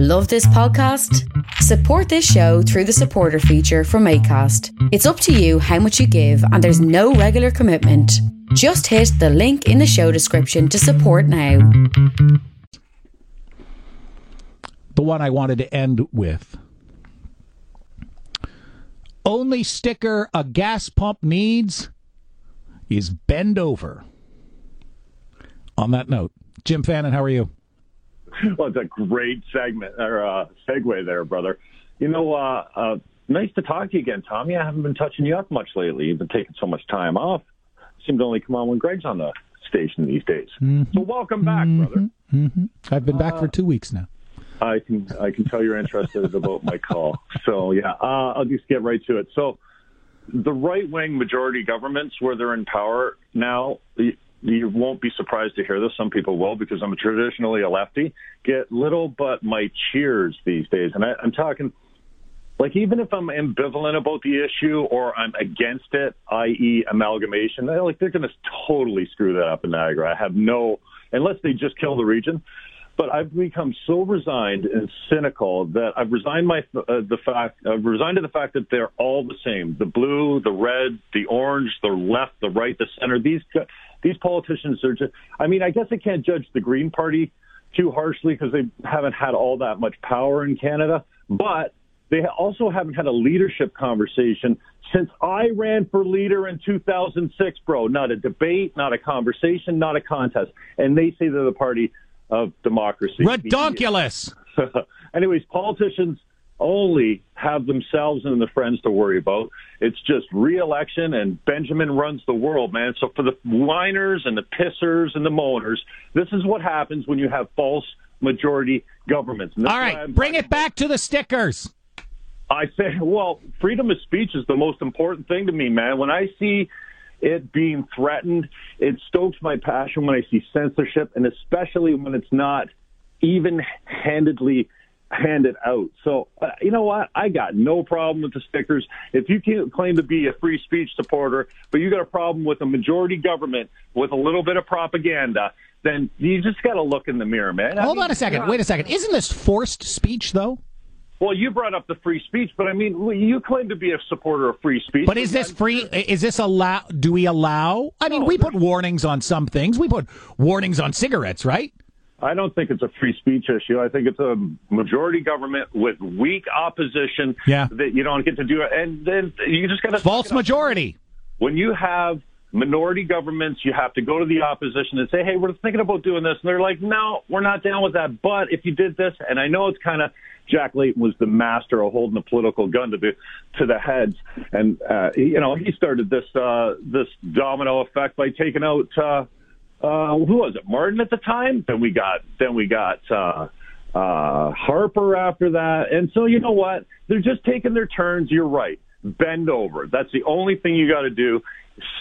Love this podcast? Support this show through the supporter feature from ACAST. It's up to you how much you give, and there's no regular commitment. Just hit the link in the show description to support now. The one I wanted to end with. Only sticker a gas pump needs is bend over. On that note, Jim Fannon, how are you? Well, it's a great segment or uh, segue there, brother. You know, uh, uh, nice to talk to you again, Tommy. I haven't been touching you up much lately. You've been taking so much time off. Seem to only come on when Greg's on the station these days. Mm-hmm. So welcome back, mm-hmm. brother. Mm-hmm. I've been back for uh, two weeks now. I can I can tell you're interested about my call. So yeah, uh, I'll just get right to it. So the right wing majority governments where they're in power now, you won't be surprised to hear this. Some people will because I'm traditionally a lefty. Get little but my cheers these days, and I, I'm talking like even if I'm ambivalent about the issue or I'm against it, i.e., amalgamation, like they're going to totally screw that up in Niagara. I have no unless they just kill the region. But I've become so resigned and cynical that I've resigned my uh, the fact I've resigned to the fact that they're all the same: the blue, the red, the orange, the left, the right, the center. These these politicians are just. I mean, I guess I can't judge the Green Party too harshly because they haven't had all that much power in Canada, but they also haven't had a leadership conversation since I ran for leader in 2006, bro. Not a debate, not a conversation, not a contest. And they say they're the party of democracy. Redonkulous. Anyways, politicians only have themselves and their friends to worry about. It's just re-election and Benjamin runs the world, man. So for the whiners and the pissers and the moaners, this is what happens when you have false majority governments. All right, bring it back to the stickers. I say, well, freedom of speech is the most important thing to me, man. When I see it being threatened. It stokes my passion when I see censorship, and especially when it's not even handedly handed out. So, uh, you know what? I got no problem with the stickers. If you can't claim to be a free speech supporter, but you got a problem with a majority government with a little bit of propaganda, then you just got to look in the mirror, man. Hold I mean, on a second. Wait a second. Isn't this forced speech, though? Well, you brought up the free speech, but I mean, you claim to be a supporter of free speech. But is this free? Is this allow? Do we allow? I mean, no, we put warnings on some things. We put warnings on cigarettes, right? I don't think it's a free speech issue. I think it's a majority government with weak opposition. Yeah. that you don't get to do it, and then you just got to false majority. When you have minority governments, you have to go to the opposition and say, "Hey, we're thinking about doing this," and they're like, "No, we're not down with that." But if you did this, and I know it's kind of Jack Layton was the master of holding the political gun to the to the heads, and uh, he, you know he started this uh, this domino effect by taking out uh, uh, who was it Martin at the time. Then we got then we got uh, uh, Harper after that, and so you know what? They're just taking their turns. You're right. Bend over. That's the only thing you got to do.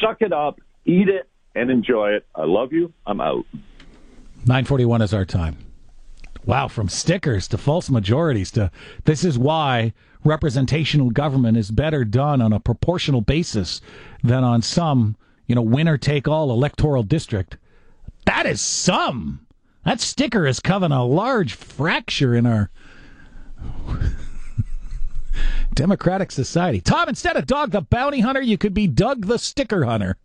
Suck it up, eat it, and enjoy it. I love you. I'm out. 941 is our time. Wow, from stickers to false majorities to this is why representational government is better done on a proportional basis than on some, you know, winner take all electoral district. That is some. That sticker is covering a large fracture in our democratic society. Tom, instead of Dog the Bounty Hunter, you could be Doug the Sticker Hunter.